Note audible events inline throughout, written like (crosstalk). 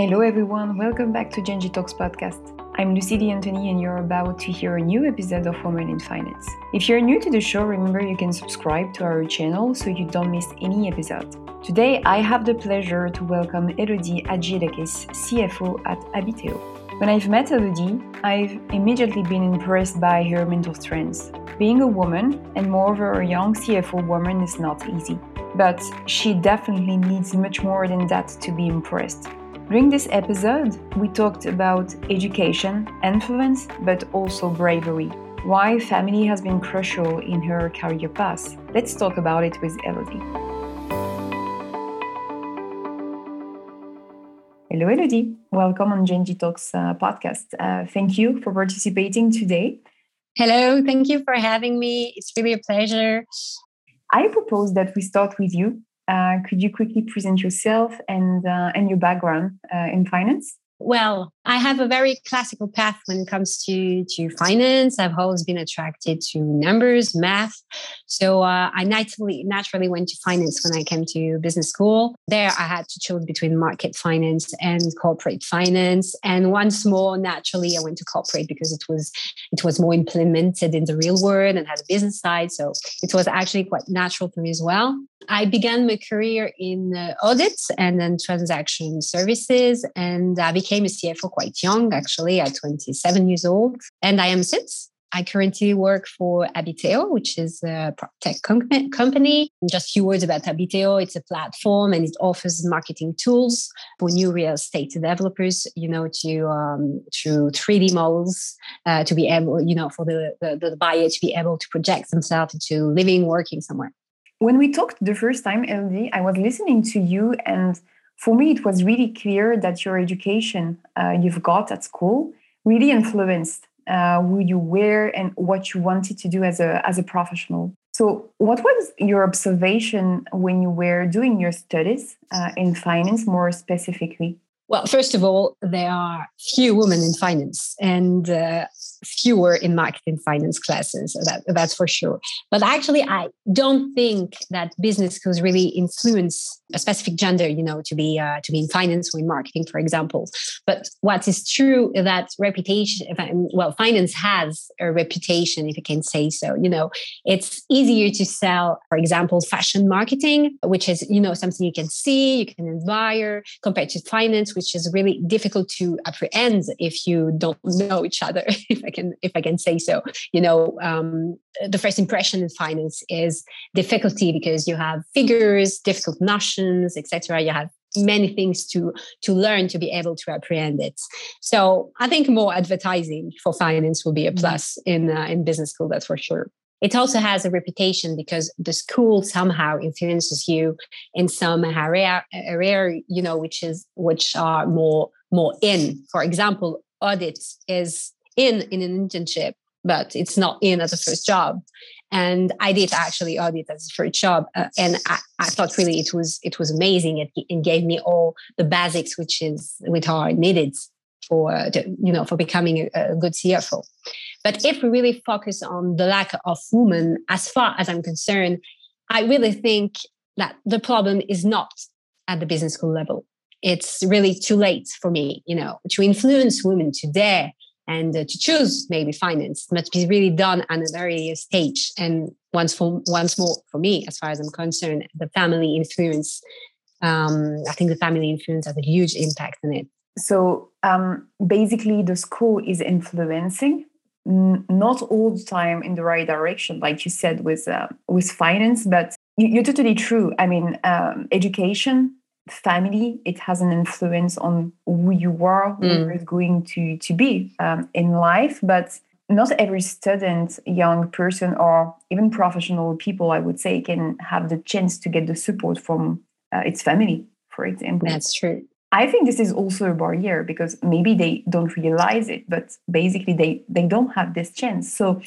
Hello, everyone. Welcome back to Genji Talks podcast. I'm Lucy D'Antoni, and you're about to hear a new episode of Women in Finance. If you're new to the show, remember you can subscribe to our channel so you don't miss any episode. Today, I have the pleasure to welcome Elodie Hadjielekes, CFO at Habiteo. When I've met Elodie, I've immediately been impressed by her mental strengths. Being a woman, and moreover a young CFO woman, is not easy. But she definitely needs much more than that to be impressed. During this episode, we talked about education, influence, but also bravery. Why family has been crucial in her career path. Let's talk about it with Elodie. Hello, Elodie. Welcome on Genji Talks uh, podcast. Uh, thank you for participating today. Hello, thank you for having me. It's really a pleasure. I propose that we start with you could you quickly present yourself and uh, and your background uh, in finance? Well, I have a very classical path when it comes to, to finance. I've always been attracted to numbers, math. So uh, I naturally, naturally went to finance when I came to business school. There, I had to choose between market finance and corporate finance. And once more, naturally, I went to corporate because it was it was more implemented in the real world and had a business side. So it was actually quite natural for me as well. I began my career in uh, audits and then transaction services, and I became a CFO quite young, actually, at 27 years old. And I am since. I currently work for Habiteo, which is a tech company. Just a few words about Habiteo. It's a platform and it offers marketing tools for new real estate developers, you know, to um, through 3D models uh, to be able, you know, for the, the, the buyer to be able to project themselves into living, working somewhere. When we talked the first time, Elodie, I was listening to you and for me, it was really clear that your education uh, you've got at school really influenced uh, who you were and what you wanted to do as a as a professional. So, what was your observation when you were doing your studies uh, in finance, more specifically? Well, first of all, there are few women in finance and uh, fewer in marketing finance classes. That, that's for sure. But actually, I don't think that business schools really influence a specific gender, you know, to be uh, to be in finance or in marketing, for example. But what is true is that reputation, well, finance has a reputation, if you can say so. You know, it's easier to sell, for example, fashion marketing, which is you know something you can see, you can admire, compared to finance which is really difficult to apprehend if you don't know each other (laughs) i can if i can say so. You know um, the first impression in finance is difficulty because you have figures difficult notions etc you have many things to to learn to be able to apprehend it. So i think more advertising for finance will be a plus in uh, in business school that's for sure. It also has a reputation because the school somehow influences you in some area, area you know which is which are more more in. For example audit is in in an internship but it's not in as a first job. And i did actually audit as a first job uh, and I, I, thought really it was it was amazing. It, it gave me all the basics which is which are needed for you know for becoming a, a good cfo but if we really focus on the lack of women, as far as I'm concerned, I really think that the problem is not at the business school level. It's really too late for me, you know, to influence women to dare and uh, to choose maybe finance must be really done at a very stage. And once for once more for me, as far as I'm concerned, the family influence. Um, I think the family influence has a huge impact on it. So um, basically, the school is influencing not all the time in the right direction, like you said with uh, with finance. But you, are totally true. I mean, um, education, family, it has an influence on who you are, who mm. you're going to to be um, in life. But not every student, young person, or even professional people, I would say, can have the chance to get the support from uh, its family, for example. That's true. I think this is also a barrier because maybe they don't realize it, but basically they they don't have this chance. So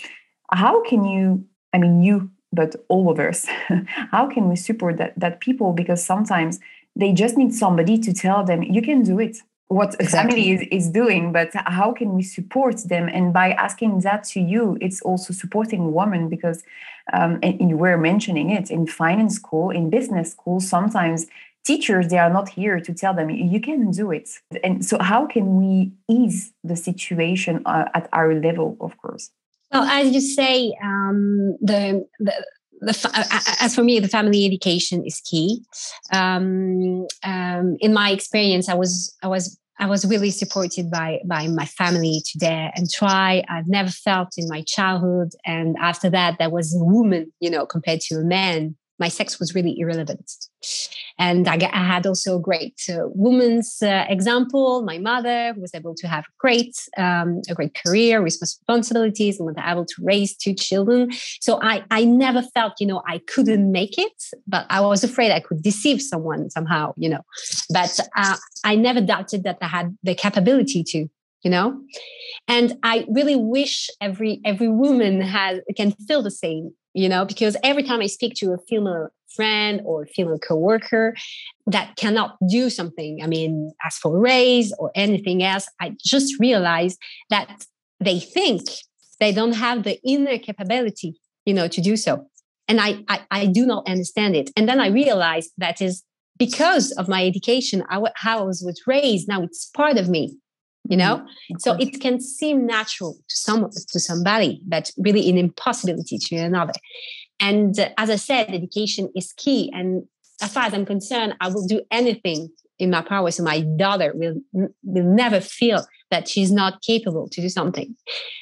how can you? I mean, you, but all of us. (laughs) how can we support that that people? Because sometimes they just need somebody to tell them you can do it. What exactly. family is, is doing, but how can we support them? And by asking that to you, it's also supporting women because um, and you were mentioning it in finance school, in business school, sometimes teachers they are not here to tell them you can do it and so how can we ease the situation uh, at our level of course well as you say um, the, the the, as for me, the family education is key. Um, um, in my experience, I was I was I was really supported by by my family today and try. I've never felt in my childhood, and after that, there was a woman, you know, compared to a man. My sex was really irrelevant. And I, I had also a great uh, woman's uh, example. My mother was able to have great, um, a great career responsibilities and was able to raise two children. So I, I never felt, you know, I couldn't make it, but I was afraid I could deceive someone somehow, you know. But uh, I never doubted that I had the capability to you know and i really wish every every woman has can feel the same you know because every time i speak to a female friend or female coworker that cannot do something i mean ask for raise or anything else i just realize that they think they don't have the inner capability you know to do so. And I, I, I do not understand it. And then i realized that is because of my education I, how i was raised now it's part of me you know mm-hmm. so it can seem natural to some to somebody but really an impossibility to another and uh, as I said, education is key. And as far as I'm concerned, I will do anything in my power so my daughter will, will never feel that she's not capable to do something.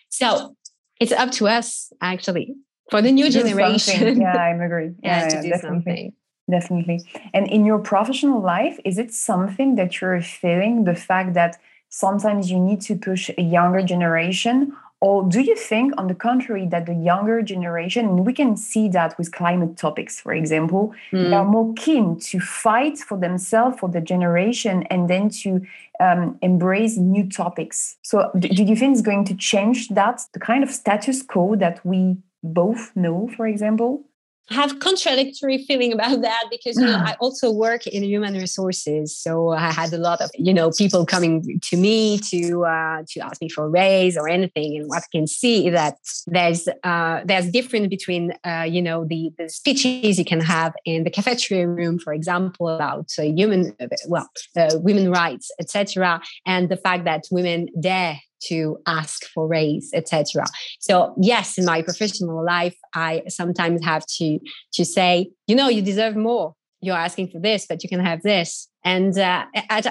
So it's up to us, actually, for the new generation. Yeah, (laughs) I agree. Yeah, yeah to do definitely. something. Definitely. And in your professional life, is it something that you're feeling the fact that sometimes you need to push a younger generation or do you think, on the contrary, that the younger generation, and we can see that with climate topics, for example, mm. they are more keen to fight for themselves, for the generation, and then to um, embrace new topics. So, do, do you think it's going to change that, the kind of status quo that we both know, for example? Have contradictory feeling about (laughs) that because you know I also work in human resources, so I had a lot of you know people coming to me to uh, to ask me for a raise or anything, and what I can see that there's uh, there's difference between uh, you know the the speeches you can have in the cafeteria room, for example, about uh, human well uh, women rights, etc., and the fact that women dare to ask for raise etc so yes in my professional life i sometimes have to to say you know you deserve more. You're asking for this but you can have this. And uh,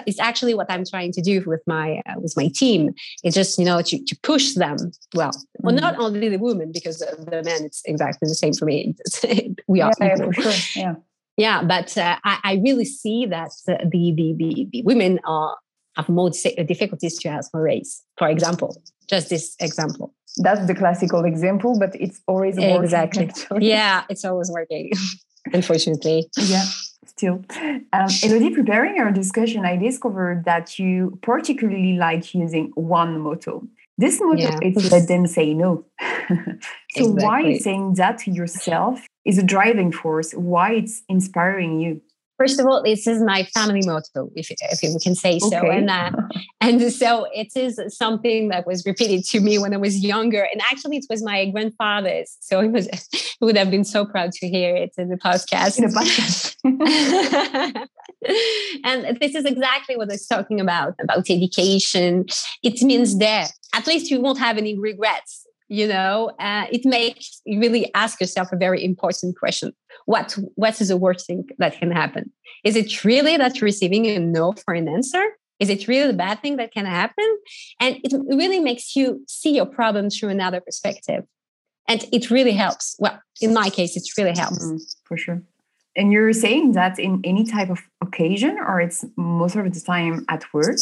it's actually what i'm trying to do with my uh, with my team. It's just you know to, to push them. Well mm-hmm. well not only the women because the, the men it's exactly the same for me. (laughs) We are yeah, for sure. Yeah. Yeah but uh, I, I, really see that the, the, the, the women are have more difficulties to ask for raise, for example. Just this example. That's the classical example, but it's always exactly. (laughs) yeah, it's always working, (laughs) unfortunately. Yeah, still. Um, Elodie, preparing our discussion, I discovered that you particularly like using one motto. This motto yeah. is let them say no. (laughs) so exactly. why saying that to yourself is a driving force? Why it's inspiring you? First of all, this is my family motto, if, if we can say so. Okay. And, uh, and so it is something that was repeated to me when I was younger. And actually, it was my grandfather's. So he, was, it (laughs) would have been so proud to hear it in the podcast. In the podcast. (laughs) and this is exactly what I was talking about, about education. It means that at least you won't have any regrets you know uh, it makes you really ask yourself a very important question what what is the worst thing that can happen? Is it really that receiving a no for an answer? Is it really the bad thing that can happen? And it really makes you see your problem through another perspective. And it really helps. Well in my case it really helps. Mm, for sure. And you're saying that in any type of occasion or it's most of the time at work?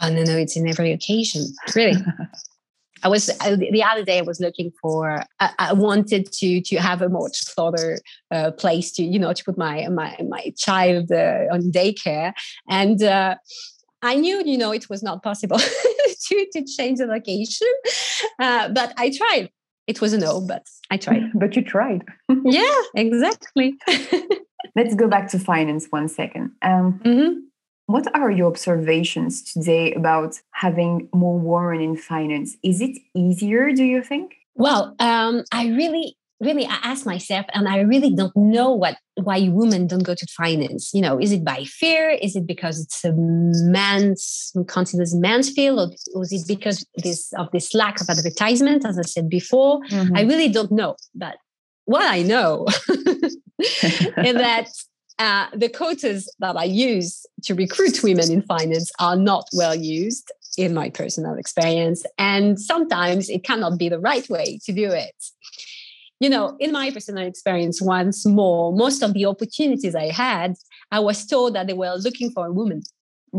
Oh no no it's in every occasion really (laughs) I was the other day. I was looking for. I, I wanted to to have a much closer uh, place to you know to put my my my child uh, on daycare, and uh, I knew you know it was not possible (laughs) to to change the location, uh, but I tried. It was a no, but I tried. (laughs) but you tried. (laughs) yeah, exactly. Let's go back to finance one second. Um, mm-hmm. What are your observations today about having more women in finance? Is it easier, do you think? Well, um, I really really I ask myself, and I really don't know what why women don't go to finance. You know, is it by fear? Is it because it's a man's considers man's field, or, or is it because this of this lack of advertisement? As I said before, mm-hmm. I really don't know. But what I know (laughs) is that uh, the quotas that I use to recruit women in finance are not well used in my personal experience. And sometimes it cannot be the right way to do it you know, in my personal experience, once more, most of the opportunities I had, I was told that they were looking for a woman.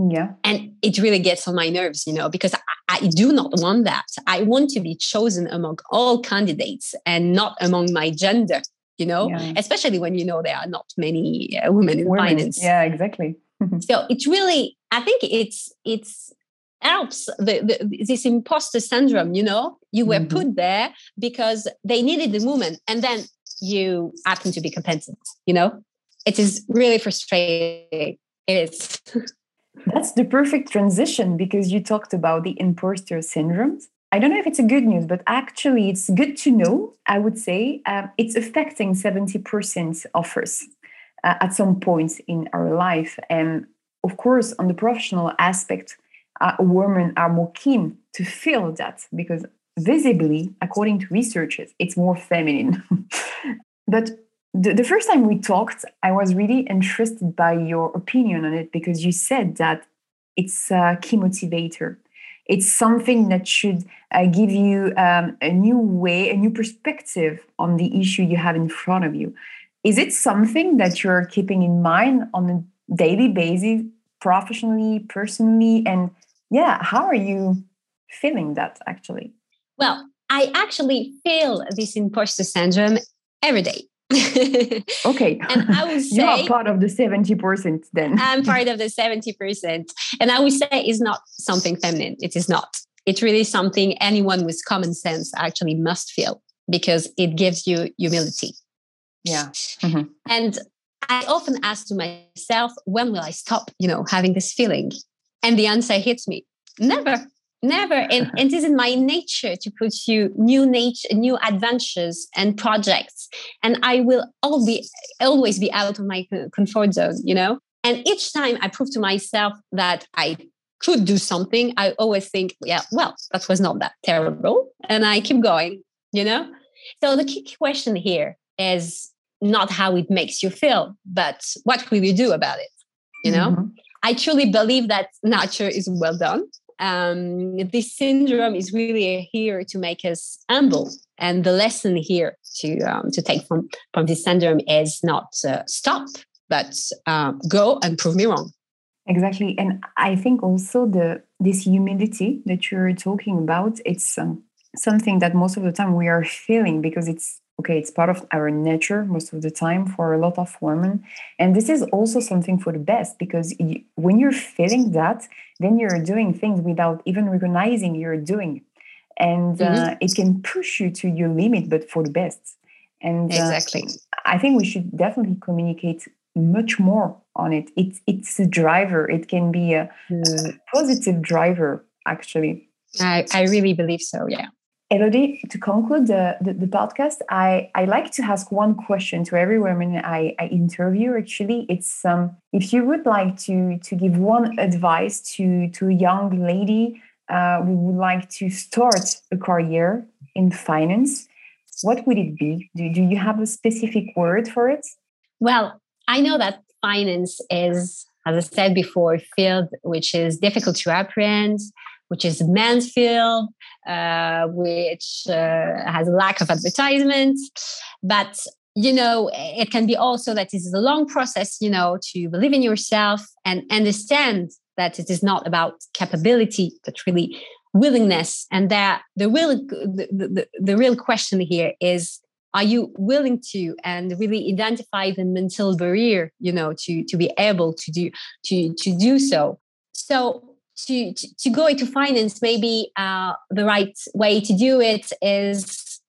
Yeah. And it really gets on my nerves, you know, because I, I, do not want that. I want to be chosen among all candidates and not among my gender, you know, yeah. especially when you know there are not many uh, women in women. finance. Yeah, exactly. (laughs) so it's really, I think it's, it's, helps the, the, this imposter syndrome you know you were mm-hmm. put there because they needed the woman and then you happen to be competent you know it is really frustrating it is (laughs) that's the perfect transition because you talked about the imposter syndrome I don't know if it's a good news, but actually, it's good to know. I would say um, it's affecting 70% of us uh, at some point in our life. And of course, on the professional aspect, uh, women are more keen to feel that because visibly, according to researchers, it's more feminine. (laughs) but the, the first time we talked, I was really interested by your opinion on it because you said that it's a key motivator. It's something that should uh, give you um, a new way, a new perspective on the issue you have in front of you. Is it something that you're keeping in mind on a daily basis, professionally, personally, and yeah how are you feeling that actually? Well i actually feel this imposter syndrome every day (laughs) okay. And i would say (laughs) you are part of the 70% then. I'm part (laughs) of the 70% and i would say it's not something feminine. It is not. It's really something anyone with common sense actually must feel because it gives you humility. Yeah. Mm-hmm. and i often ask to myself when will i stop you know having this feeling? And the answer hits me never, never. And, (laughs) and it is in my nature to pursue new nature, new adventures and projects. And I will all be, always be out of my comfort zone, you know? And each time I prove to myself that I could do something, I always think, yeah, well, that was not that terrible. And I keep going, you know? So the key question here is not how it makes you feel, but what will you do about it? You know? Mm-hmm. I truly believe that nature is well done. Um, this syndrome is really here to make us humble. And the lesson here to um, to take from from this syndrome is not uh, stop, but uh, go and prove me wrong. Exactly, and I think also the this humility that you're talking about, it's um, something that most of the time we are feeling because it's okay it's part of our nature most of the time for a lot of women. And this is also something for the best because you, when you're feeling that then you're doing things without even recognizing you're doing. And uh, mm-hmm. it can push you to your limit but for the best. And uh, exactly. Uh, i think we should definitely communicate much more on it. It's it's a driver. It can be a, mm. a positive driver actually. I, I really believe so yeah Elodie, to conclude the, the, the, podcast, I, I like to ask one question to every woman I, I interview. Actually, it's um, if you would like to to give one advice to to a young lady uh, who would like to start a career in finance, what would it be? Do, do you have a specific word for it? Well, I know that finance is, as I said before, a field which is difficult to apprehend which is man's field, uh, which uh, has a lack of advertisement. But you know, it can be also that it is a long process, you know, to believe in yourself and understand that it is not about capability, but really willingness. And that the real the, the, the real question here is are you willing to and really identify the mental barrier you know to to be able to do to to do so so to, to, to go into finance, maybe uh, the right way to do it is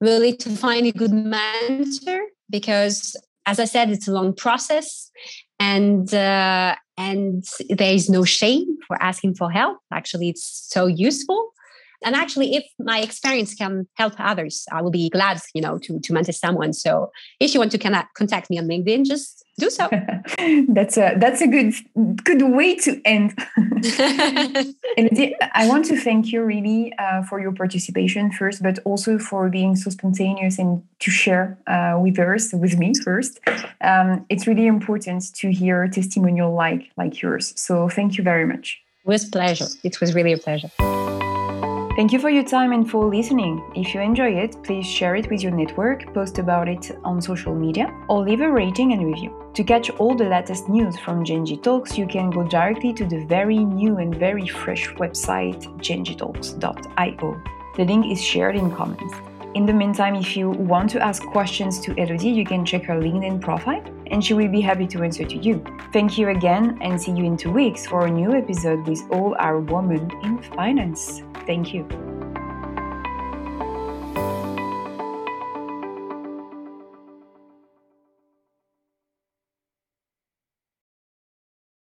really to find a good mentor because, as I said, it's a long process, and uh, and there is no shame for asking for help. Actually, it's so useful. And actually, if my experience can help others, I will be glad, you know, to, to mentor someone. So if you want to connect, contact me on LinkedIn, just do so. (laughs) that's a that's a good good way to end. (laughs) Elodie, I want to thank you really uh, for your participation first, but also for being so spontaneous and to share uh, with us, with me first. Um, it's really important to hear a testimonial like like yours. So thank you very much. It was pleasure. It was really a pleasure. Thank you for your time and for listening. If you enjoy it, please share it with your network, post about it on social media, or leave a rating and review. To catch all the latest news from Genji Talks, you can go directly to the very new and very fresh website genjitalks.io. The link is shared in comments. In the meantime, if you want to ask questions to Elodie, you can check her LinkedIn profile and she will be happy to answer to you. Thank you again and see you in two weeks for a new episode with all our women in finance. Thank you.